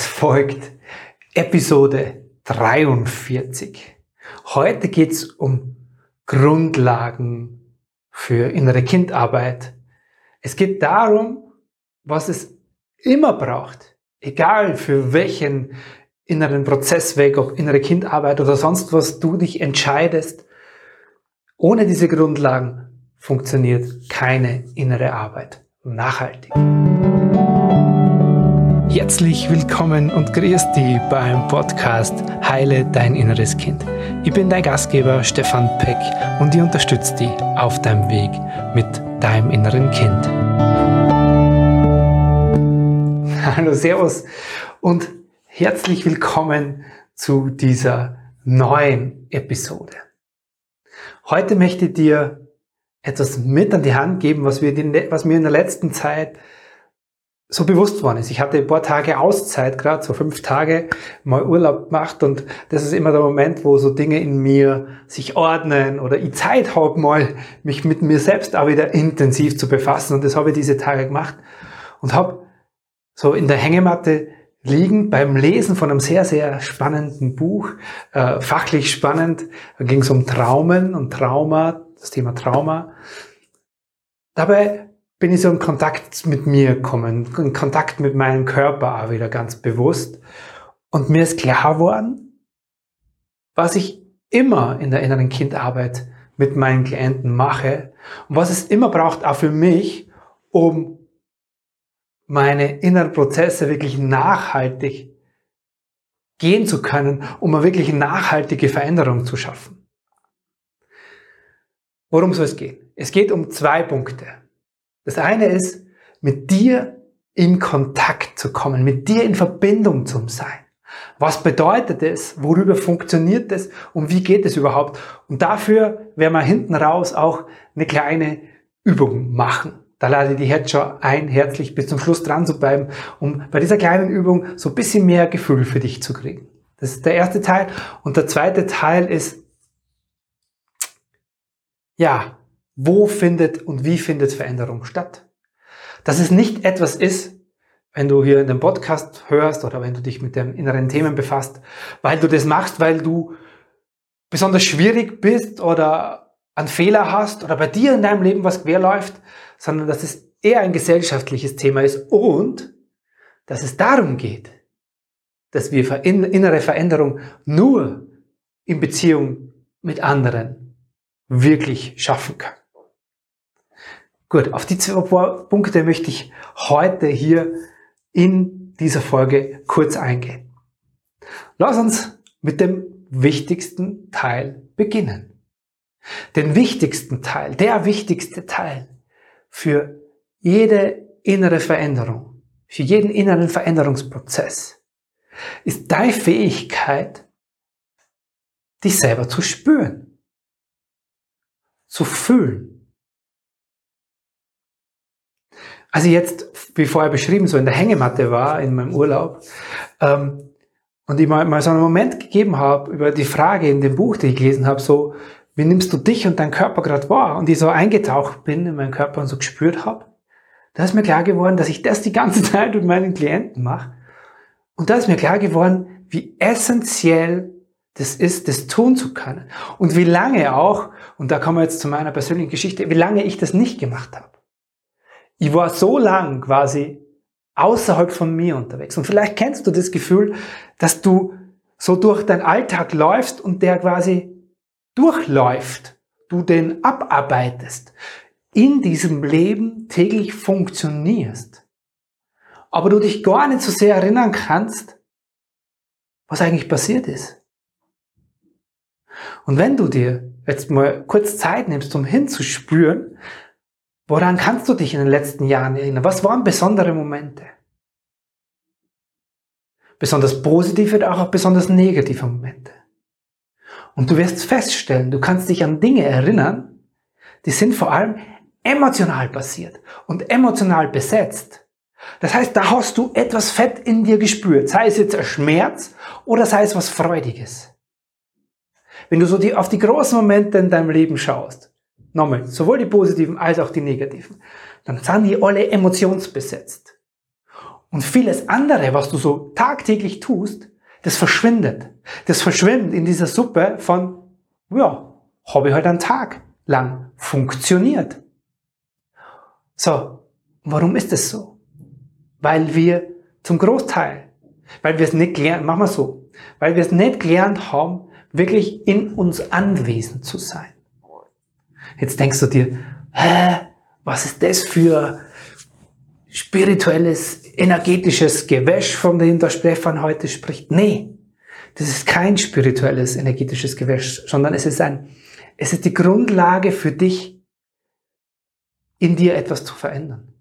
Es folgt Episode 43. Heute geht's um Grundlagen für innere Kindarbeit. Es geht darum, was es immer braucht, egal für welchen inneren Prozessweg, ob innere Kindarbeit oder sonst was du dich entscheidest. Ohne diese Grundlagen funktioniert keine innere Arbeit nachhaltig. Herzlich willkommen und grüß dich beim Podcast Heile dein inneres Kind. Ich bin dein Gastgeber Stefan Peck und ich unterstütze dich auf deinem Weg mit deinem inneren Kind. Hallo, Servus und herzlich willkommen zu dieser neuen Episode. Heute möchte ich dir etwas mit an die Hand geben, was, wir was mir in der letzten Zeit so bewusst worden ist. Ich hatte ein paar Tage Auszeit, gerade so fünf Tage mal Urlaub gemacht und das ist immer der Moment, wo so Dinge in mir sich ordnen oder ich Zeit habe, mal mich mit mir selbst auch wieder intensiv zu befassen und das habe ich diese Tage gemacht und habe so in der Hängematte liegen beim Lesen von einem sehr, sehr spannenden Buch, äh, fachlich spannend, da ging es um Traumen und Trauma, das Thema Trauma. Dabei bin ich so in Kontakt mit mir gekommen, in Kontakt mit meinem Körper auch wieder ganz bewusst. Und mir ist klar geworden, was ich immer in der inneren Kindarbeit mit meinen Klienten mache und was es immer braucht, auch für mich, um meine inneren Prozesse wirklich nachhaltig gehen zu können, um eine wirklich nachhaltige Veränderung zu schaffen. Worum soll es gehen? Es geht um zwei Punkte. Das eine ist, mit dir in Kontakt zu kommen, mit dir in Verbindung zu sein. Was bedeutet es? Worüber funktioniert es? Und wie geht es überhaupt? Und dafür werden wir hinten raus auch eine kleine Übung machen. Da lade ich dich jetzt schon ein, herzlich bis zum Schluss dran zu bleiben, um bei dieser kleinen Übung so ein bisschen mehr Gefühl für dich zu kriegen. Das ist der erste Teil. Und der zweite Teil ist, ja, wo findet und wie findet Veränderung statt. Dass es nicht etwas ist, wenn du hier in dem Podcast hörst oder wenn du dich mit den inneren Themen befasst, weil du das machst, weil du besonders schwierig bist oder einen Fehler hast oder bei dir in deinem Leben was querläuft, sondern dass es eher ein gesellschaftliches Thema ist und dass es darum geht, dass wir innere Veränderung nur in Beziehung mit anderen wirklich schaffen können. Gut, auf die zwei Punkte möchte ich heute hier in dieser Folge kurz eingehen. Lass uns mit dem wichtigsten Teil beginnen. Den wichtigsten Teil, der wichtigste Teil für jede innere Veränderung, für jeden inneren Veränderungsprozess ist deine Fähigkeit, dich selber zu spüren, zu fühlen als ich jetzt, wie vorher beschrieben, so in der Hängematte war in meinem Urlaub ähm, und ich mal, mal so einen Moment gegeben habe über die Frage in dem Buch, das ich gelesen habe, so, wie nimmst du dich und deinen Körper gerade wahr? Und ich so eingetaucht bin in meinen Körper und so gespürt habe, da ist mir klar geworden, dass ich das die ganze Zeit mit meinen Klienten mache. Und da ist mir klar geworden, wie essentiell das ist, das tun zu können. Und wie lange auch, und da kommen wir jetzt zu meiner persönlichen Geschichte, wie lange ich das nicht gemacht habe. Ich war so lang quasi außerhalb von mir unterwegs. Und vielleicht kennst du das Gefühl, dass du so durch deinen Alltag läufst und der quasi durchläuft. Du den abarbeitest. In diesem Leben täglich funktionierst. Aber du dich gar nicht so sehr erinnern kannst, was eigentlich passiert ist. Und wenn du dir jetzt mal kurz Zeit nimmst, um hinzuspüren, Woran kannst du dich in den letzten Jahren erinnern? Was waren besondere Momente? Besonders positive oder auch besonders negative Momente. Und du wirst feststellen, du kannst dich an Dinge erinnern, die sind vor allem emotional passiert und emotional besetzt. Das heißt, da hast du etwas Fett in dir gespürt, sei es jetzt ein Schmerz oder sei es was Freudiges. Wenn du so die, auf die großen Momente in deinem Leben schaust, Nochmal, sowohl die positiven als auch die negativen. Dann sind die alle emotionsbesetzt. Und vieles andere, was du so tagtäglich tust, das verschwindet. Das verschwindet in dieser Suppe von, ja, habe ich halt einen Tag lang funktioniert. So, warum ist es so? Weil wir zum Großteil, weil wir es nicht gelernt, machen wir so, weil wir es nicht gelernt haben, wirklich in uns anwesend zu sein. Jetzt denkst du dir, hä, was ist das für spirituelles, energetisches Gewäsch, von dem der Stefan heute spricht? Nee, das ist kein spirituelles, energetisches Gewäsch, sondern es ist ein, es ist die Grundlage für dich, in dir etwas zu verändern.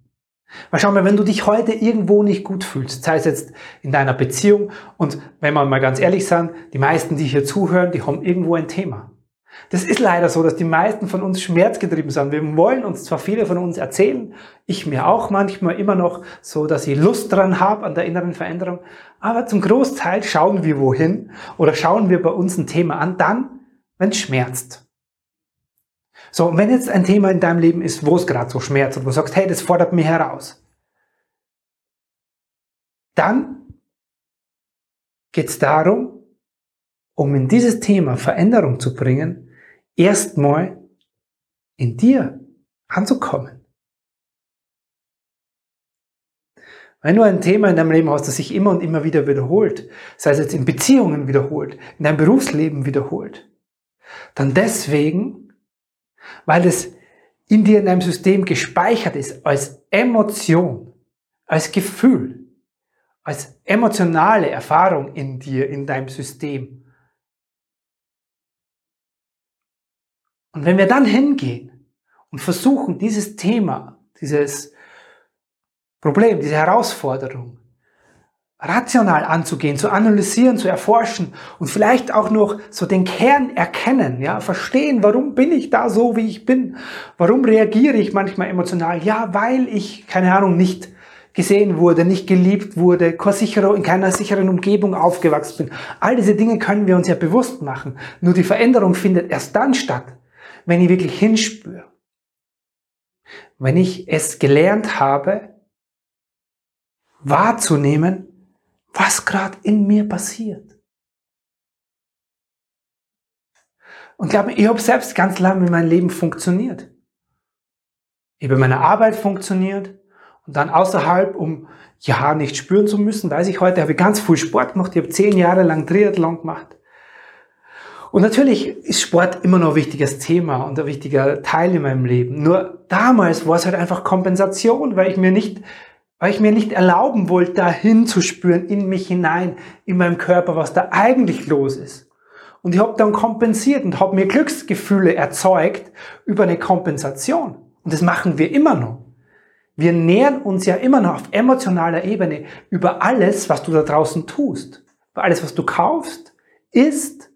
Weil schau mal, wenn du dich heute irgendwo nicht gut fühlst, sei es jetzt in deiner Beziehung und wenn wir mal ganz ehrlich sind, die meisten, die hier zuhören, die haben irgendwo ein Thema. Das ist leider so, dass die meisten von uns schmerzgetrieben sind. Wir wollen uns zwar viele von uns erzählen, ich mir auch manchmal immer noch so, dass ich Lust dran habe an der inneren Veränderung, aber zum Großteil schauen wir wohin oder schauen wir bei uns ein Thema an, dann, wenn es schmerzt. So, und wenn jetzt ein Thema in deinem Leben ist, wo es gerade so schmerzt und du sagst, hey, das fordert mich heraus, dann geht es darum, um in dieses Thema Veränderung zu bringen, erstmal in dir anzukommen. Wenn du ein Thema in deinem Leben hast, das sich immer und immer wieder wiederholt, sei es jetzt in Beziehungen wiederholt, in deinem Berufsleben wiederholt, dann deswegen, weil es in dir in deinem System gespeichert ist als Emotion, als Gefühl, als emotionale Erfahrung in dir, in deinem System. Und wenn wir dann hingehen und versuchen, dieses Thema, dieses Problem, diese Herausforderung rational anzugehen, zu analysieren, zu erforschen und vielleicht auch noch so den Kern erkennen, ja, verstehen, warum bin ich da so, wie ich bin? Warum reagiere ich manchmal emotional? Ja, weil ich, keine Ahnung, nicht gesehen wurde, nicht geliebt wurde, in keiner sicheren Umgebung aufgewachsen bin. All diese Dinge können wir uns ja bewusst machen. Nur die Veränderung findet erst dann statt, wenn ich wirklich hinspüre. Wenn ich es gelernt habe, wahrzunehmen, was gerade in mir passiert. Und glaube ich habe selbst ganz lange in meinem Leben funktioniert. Ich habe in meiner Arbeit funktioniert und dann außerhalb, um ja nicht spüren zu müssen, weiß ich heute, habe ich ganz viel Sport gemacht. Ich habe zehn Jahre lang Triathlon gemacht. Und natürlich ist Sport immer noch ein wichtiges Thema und ein wichtiger Teil in meinem Leben. Nur damals war es halt einfach Kompensation, weil ich mir nicht weil ich mir nicht erlauben wollte, da hinzuspüren in mich hinein, in meinem Körper, was da eigentlich los ist. Und ich habe dann kompensiert und habe mir Glücksgefühle erzeugt über eine Kompensation. Und das machen wir immer noch. Wir nähern uns ja immer noch auf emotionaler Ebene über alles, was du da draußen tust. Über alles, was du kaufst, isst,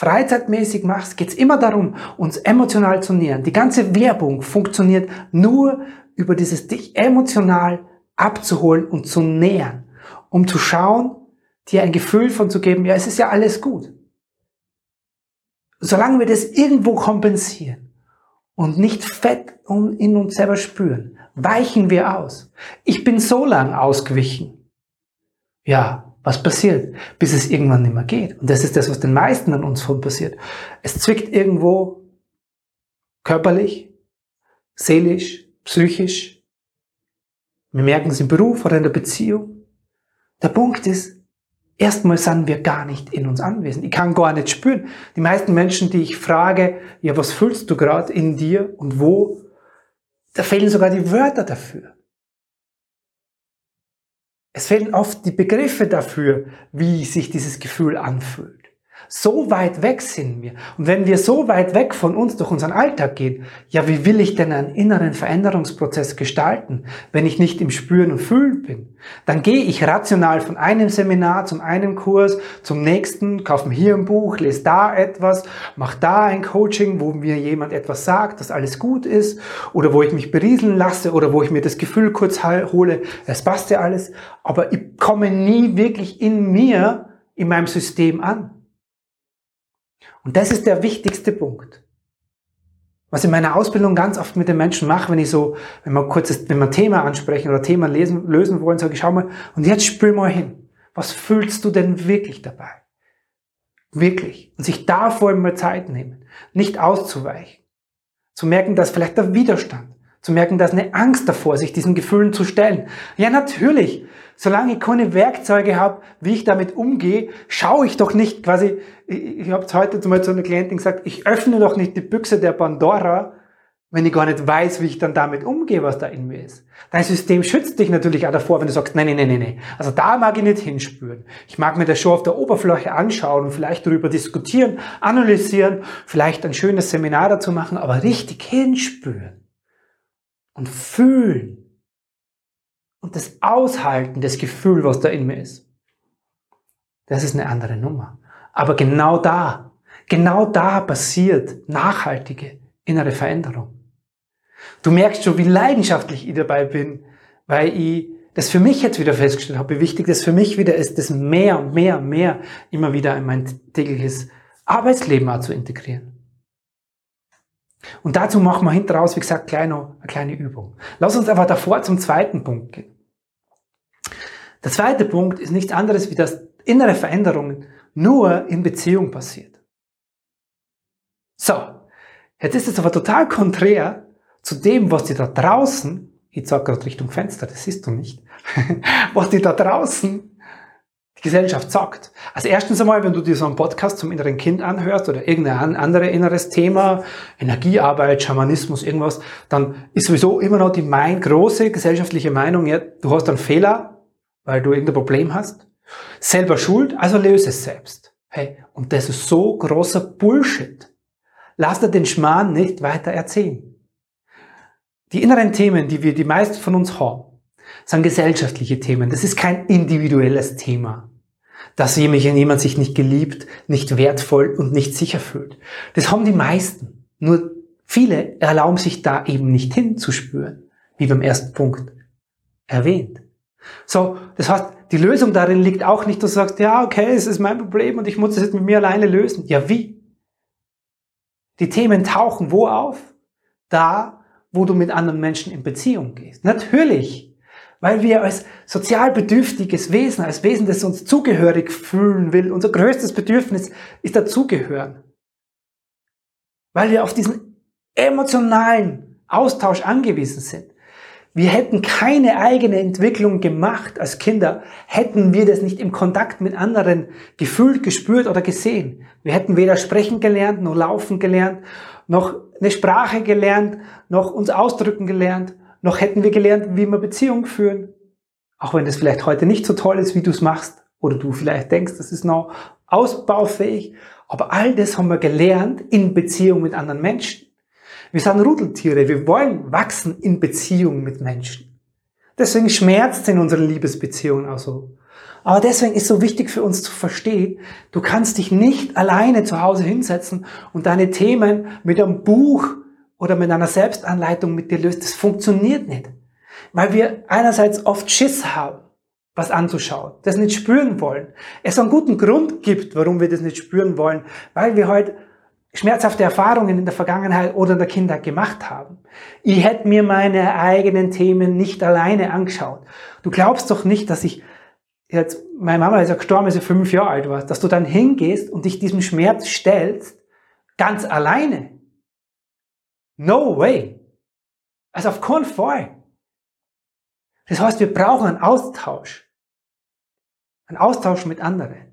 freizeitmäßig machst, geht es immer darum, uns emotional zu nähern. Die ganze Werbung funktioniert nur über dieses dich emotional abzuholen und zu nähern, um zu schauen, dir ein Gefühl von zu geben, ja, es ist ja alles gut. Solange wir das irgendwo kompensieren und nicht fett in uns selber spüren, weichen wir aus. Ich bin so lang ausgewichen. Ja, was passiert? Bis es irgendwann nicht mehr geht. Und das ist das, was den meisten an uns passiert. Es zwickt irgendwo körperlich, seelisch, psychisch, wir merken es im Beruf oder in der Beziehung. Der Punkt ist, erstmal sind wir gar nicht in uns anwesend. Ich kann gar nicht spüren. Die meisten Menschen, die ich frage, ja, was fühlst du gerade in dir und wo, da fehlen sogar die Wörter dafür. Es fehlen oft die Begriffe dafür, wie sich dieses Gefühl anfühlt. So weit weg sind wir. Und wenn wir so weit weg von uns durch unseren Alltag gehen, ja, wie will ich denn einen inneren Veränderungsprozess gestalten, wenn ich nicht im Spüren und Fühlen bin? Dann gehe ich rational von einem Seminar zum einen Kurs zum nächsten, kaufe mir hier ein Buch, lese da etwas, mache da ein Coaching, wo mir jemand etwas sagt, dass alles gut ist, oder wo ich mich berieseln lasse, oder wo ich mir das Gefühl kurz hole, es passt ja alles, aber ich komme nie wirklich in mir, in meinem System an. Und das ist der wichtigste Punkt. Was ich in meiner Ausbildung ganz oft mit den Menschen mache, wenn ich so, wenn wir kurzes, wenn wir ein Thema ansprechen oder Thema lesen, lösen wollen, sage ich, schau mal, und jetzt spür mal hin. Was fühlst du denn wirklich dabei? Wirklich. Und sich davor immer Zeit nehmen. Nicht auszuweichen. Zu merken, dass vielleicht der Widerstand. Zu merken, dass eine Angst davor, sich diesen Gefühlen zu stellen. Ja, natürlich. Solange ich keine Werkzeuge habe, wie ich damit umgehe, schaue ich doch nicht quasi, ich, ich habe heute zum Beispiel zu einer Klientin gesagt, ich öffne doch nicht die Büchse der Pandora, wenn ich gar nicht weiß, wie ich dann damit umgehe, was da in mir ist. Dein System schützt dich natürlich auch davor, wenn du sagst, nein, nein, nein, nein, nein. Also da mag ich nicht hinspüren. Ich mag mir das schon auf der Oberfläche anschauen und vielleicht darüber diskutieren, analysieren, vielleicht ein schönes Seminar dazu machen, aber richtig hinspüren und fühlen und das Aushalten, das Gefühl, was da in mir ist. Das ist eine andere Nummer. Aber genau da, genau da passiert nachhaltige innere Veränderung. Du merkst schon, wie leidenschaftlich ich dabei bin, weil ich das für mich jetzt wieder festgestellt habe, wie wichtig das für mich wieder ist, das mehr, mehr, mehr immer wieder in mein tägliches Arbeitsleben auch zu integrieren. Und dazu machen wir hinten raus, wie gesagt, kleine, eine kleine Übung. Lass uns aber davor zum zweiten Punkt gehen. Der zweite Punkt ist nichts anderes, wie dass innere Veränderungen nur in Beziehung passiert. So, jetzt ist es aber total konträr zu dem, was dir da draußen, ich sage gerade Richtung Fenster, das siehst du nicht, was dir da draußen die Gesellschaft sagt. Also erstens einmal, wenn du dir so einen Podcast zum inneren Kind anhörst oder irgendein anderes inneres Thema, Energiearbeit, Schamanismus, irgendwas, dann ist sowieso immer noch die mein, große gesellschaftliche Meinung, ja, du hast einen Fehler, weil du irgendein Problem hast, selber schuld, also löse es selbst. Hey, und das ist so großer Bullshit. Lass dir den Schmarrn nicht weiter erzählen. Die inneren Themen, die wir, die meisten von uns haben, sind gesellschaftliche Themen. Das ist kein individuelles Thema. Dass jemand sich nicht geliebt, nicht wertvoll und nicht sicher fühlt. Das haben die meisten. Nur viele erlauben sich da eben nicht hinzuspüren, wie beim ersten Punkt erwähnt. So, das heißt, die Lösung darin liegt auch nicht, dass du sagst, ja, okay, es ist mein Problem und ich muss es jetzt mit mir alleine lösen. Ja, wie? Die Themen tauchen wo auf? Da, wo du mit anderen Menschen in Beziehung gehst. Natürlich, weil wir als sozial bedürftiges Wesen, als Wesen, das uns zugehörig fühlen will, unser größtes Bedürfnis ist dazugehören. Weil wir auf diesen emotionalen Austausch angewiesen sind. Wir hätten keine eigene Entwicklung gemacht als Kinder, hätten wir das nicht im Kontakt mit anderen gefühlt, gespürt oder gesehen. Wir hätten weder sprechen gelernt, noch laufen gelernt, noch eine Sprache gelernt, noch uns ausdrücken gelernt, noch hätten wir gelernt, wie wir Beziehungen führen. Auch wenn das vielleicht heute nicht so toll ist, wie du es machst, oder du vielleicht denkst, das ist noch ausbaufähig. Aber all das haben wir gelernt in Beziehung mit anderen Menschen. Wir sind Rudeltiere, wir wollen wachsen in Beziehung mit Menschen. Deswegen schmerzt es in unseren Liebesbeziehungen auch so. Aber deswegen ist so wichtig für uns zu verstehen, du kannst dich nicht alleine zu Hause hinsetzen und deine Themen mit einem Buch oder mit einer Selbstanleitung mit dir löst. Das funktioniert nicht. Weil wir einerseits oft Schiss haben, was anzuschauen, das nicht spüren wollen. Es einen guten Grund gibt, warum wir das nicht spüren wollen, weil wir heute schmerzhafte Erfahrungen in der Vergangenheit oder in der Kindheit gemacht haben. Ich hätte mir meine eigenen Themen nicht alleine angeschaut. Du glaubst doch nicht, dass ich jetzt, meine Mama ist ja gestorben, als sie fünf Jahre alt war, dass du dann hingehst und dich diesem Schmerz stellst, ganz alleine. No way. Also auf keinen Fall. Das heißt, wir brauchen einen Austausch. Einen Austausch mit anderen.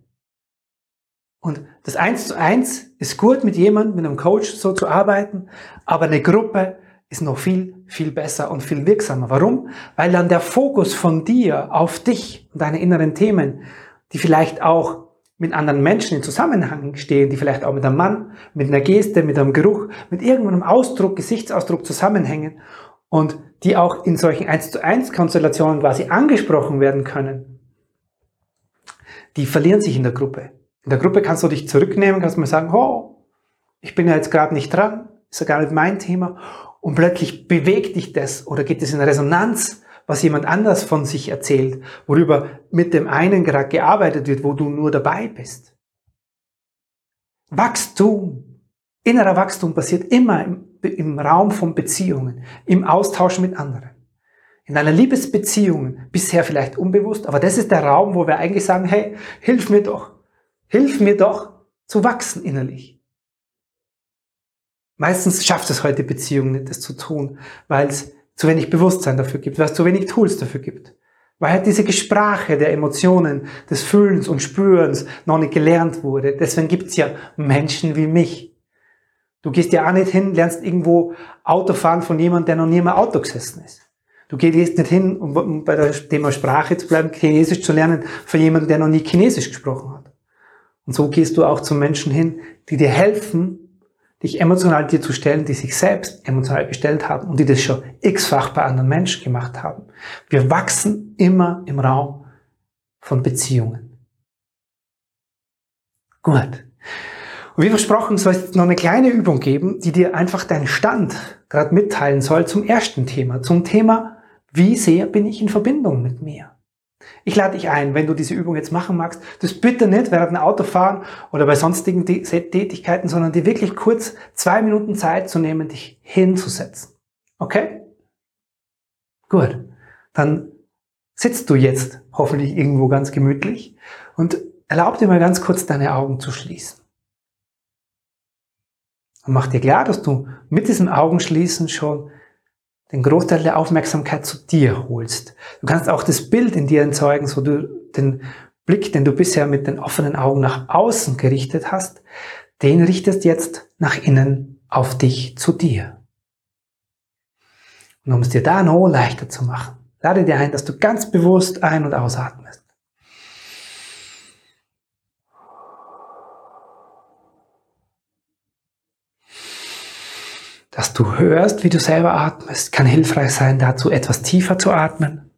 Und das Eins zu Eins ist gut, mit jemandem, mit einem Coach so zu arbeiten, aber eine Gruppe ist noch viel, viel besser und viel wirksamer. Warum? Weil dann der Fokus von dir auf dich und deine inneren Themen, die vielleicht auch mit anderen Menschen in Zusammenhang stehen, die vielleicht auch mit einem Mann, mit einer Geste, mit einem Geruch, mit irgendeinem Ausdruck, Gesichtsausdruck zusammenhängen und die auch in solchen 1 zu 1 Konstellationen quasi angesprochen werden können, die verlieren sich in der Gruppe. In der Gruppe kannst du dich zurücknehmen, kannst mal sagen, oh, ich bin ja jetzt gerade nicht dran, ist ja gar nicht mein Thema. Und plötzlich bewegt dich das oder geht es in Resonanz, was jemand anders von sich erzählt, worüber mit dem einen gerade gearbeitet wird, wo du nur dabei bist. Wachstum, innerer Wachstum passiert immer im im Raum von Beziehungen, im Austausch mit anderen. In einer Liebesbeziehung, bisher vielleicht unbewusst, aber das ist der Raum, wo wir eigentlich sagen, hey, hilf mir doch, hilf mir doch zu wachsen innerlich. Meistens schafft es heute Beziehungen nicht, das zu tun, weil es zu wenig Bewusstsein dafür gibt, weil es zu wenig Tools dafür gibt. Weil halt diese Sprache der Emotionen, des Fühlens und Spürens noch nicht gelernt wurde. Deswegen gibt's ja Menschen wie mich. Du gehst ja auch nicht hin, lernst irgendwo Auto fahren von jemandem, der noch nie im Auto gesessen ist. Du gehst nicht hin, um bei der Thema Sprache zu bleiben, Chinesisch zu lernen, von jemandem, der noch nie Chinesisch gesprochen hat. Und so gehst du auch zu Menschen hin, die dir helfen, dich emotional dir zu stellen, die sich selbst emotional gestellt haben und die das schon x-fach bei anderen Menschen gemacht haben. Wir wachsen immer im Raum von Beziehungen. Gut. Und wie versprochen soll es noch eine kleine Übung geben, die dir einfach deinen Stand gerade mitteilen soll zum ersten Thema, zum Thema, wie sehr bin ich in Verbindung mit mir? Ich lade dich ein, wenn du diese Übung jetzt machen magst, das bitte nicht während dem Autofahren oder bei sonstigen Tätigkeiten, sondern dir wirklich kurz zwei Minuten Zeit zu nehmen, dich hinzusetzen. Okay? Gut. Dann sitzt du jetzt hoffentlich irgendwo ganz gemütlich und erlaub dir mal ganz kurz deine Augen zu schließen. Und mach dir klar, dass du mit diesem Augenschließen schon den Großteil der Aufmerksamkeit zu dir holst. Du kannst auch das Bild in dir erzeugen, so du den Blick, den du bisher mit den offenen Augen nach außen gerichtet hast, den richtest jetzt nach innen auf dich zu dir. Und um es dir da noch leichter zu machen, lade dir ein, dass du ganz bewusst ein- und ausatmest. Dass du hörst, wie du selber atmest, kann hilfreich sein, dazu etwas tiefer zu atmen.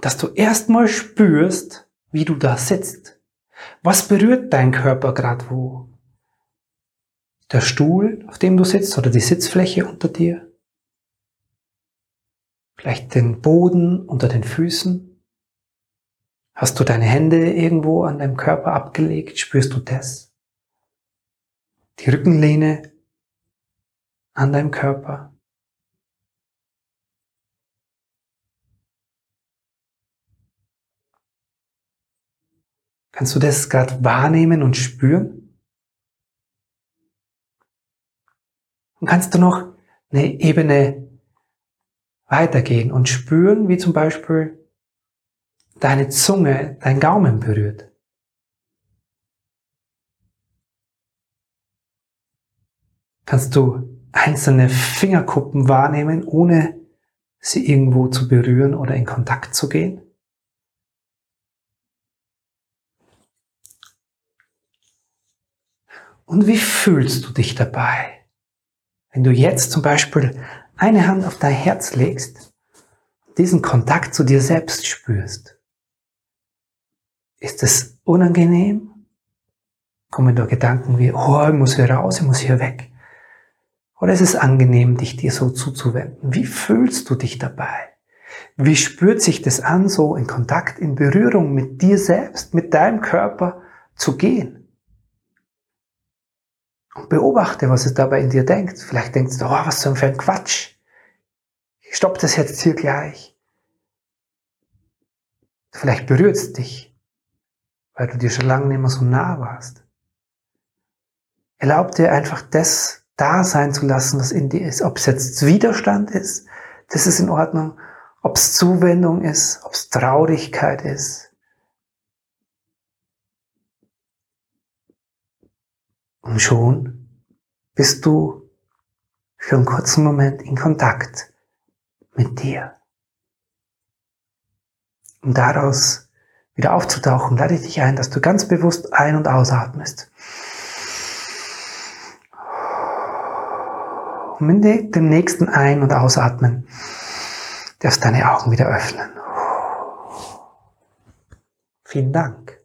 Dass du erstmal spürst, wie du da sitzt. Was berührt dein Körper gerade wo? Der Stuhl, auf dem du sitzt, oder die Sitzfläche unter dir? Vielleicht den Boden unter den Füßen? Hast du deine Hände irgendwo an deinem Körper abgelegt? Spürst du das? Die Rückenlehne an deinem Körper. Kannst du das gerade wahrnehmen und spüren? Und kannst du noch eine Ebene weitergehen und spüren, wie zum Beispiel deine Zunge dein Gaumen berührt? Kannst du einzelne Fingerkuppen wahrnehmen, ohne sie irgendwo zu berühren oder in Kontakt zu gehen? Und wie fühlst du dich dabei? Wenn du jetzt zum Beispiel eine Hand auf dein Herz legst, diesen Kontakt zu dir selbst spürst, ist es unangenehm? Kommen da Gedanken wie, oh, ich muss hier raus, ich muss hier weg? Oder ist es angenehm, dich dir so zuzuwenden? Wie fühlst du dich dabei? Wie spürt sich das an, so in Kontakt, in Berührung mit dir selbst, mit deinem Körper zu gehen? Und beobachte, was es dabei in dir denkt. Vielleicht denkst du, oh, was für ein Quatsch. Ich stopp das jetzt hier gleich. Vielleicht berührt es dich, weil du dir schon lange nicht mehr so nah warst. Erlaub dir einfach das da sein zu lassen, was in dir ist. Ob es jetzt Widerstand ist, das ist in Ordnung. Ob es Zuwendung ist, ob es Traurigkeit ist. Und schon bist du für einen kurzen Moment in Kontakt mit dir. Um daraus wieder aufzutauchen, lade ich dich ein, dass du ganz bewusst ein- und ausatmest. Und mit dem nächsten Ein- und Ausatmen darfst deine Augen wieder öffnen. Vielen Dank.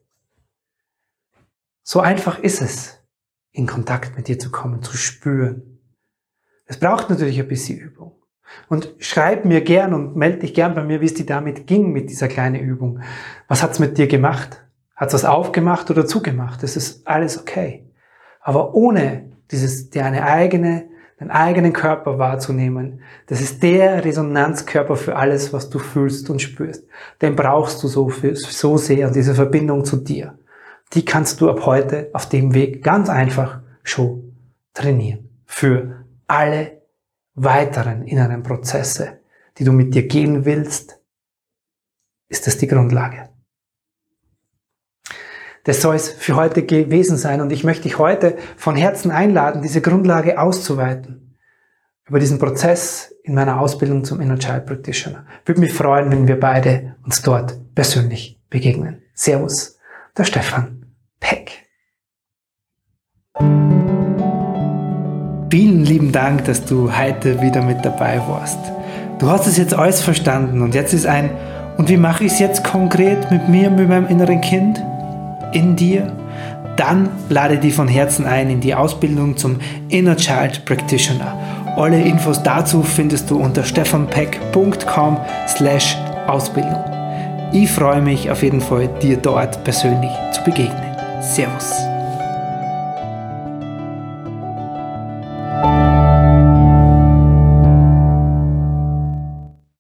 So einfach ist es, in Kontakt mit dir zu kommen, zu spüren. Es braucht natürlich ein bisschen Übung. Und schreib mir gern und melde dich gern bei mir, wie es dir damit ging mit dieser kleinen Übung. Was hat's mit dir gemacht? Hat's was aufgemacht oder zugemacht? Das ist alles okay. Aber ohne dieses, deine eigene, deinen eigenen Körper wahrzunehmen, das ist der Resonanzkörper für alles, was du fühlst und spürst. Den brauchst du so, so sehr, diese Verbindung zu dir. Die kannst du ab heute auf dem Weg ganz einfach schon trainieren. Für alle weiteren inneren Prozesse, die du mit dir gehen willst, ist das die Grundlage. Das soll es für heute gewesen sein und ich möchte dich heute von Herzen einladen, diese Grundlage auszuweiten. Über diesen Prozess in meiner Ausbildung zum Inner Child Practitioner. Würde mich freuen, wenn wir beide uns dort persönlich begegnen. Servus, der Stefan Peck. Vielen lieben Dank, dass du heute wieder mit dabei warst. Du hast es jetzt alles verstanden und jetzt ist ein, und wie mache ich es jetzt konkret mit mir, mit meinem inneren Kind? In dir, dann lade dich von Herzen ein in die Ausbildung zum Inner Child Practitioner. Alle Infos dazu findest du unter stefanpeck.com slash Ausbildung. Ich freue mich auf jeden Fall, dir dort persönlich zu begegnen. Servus.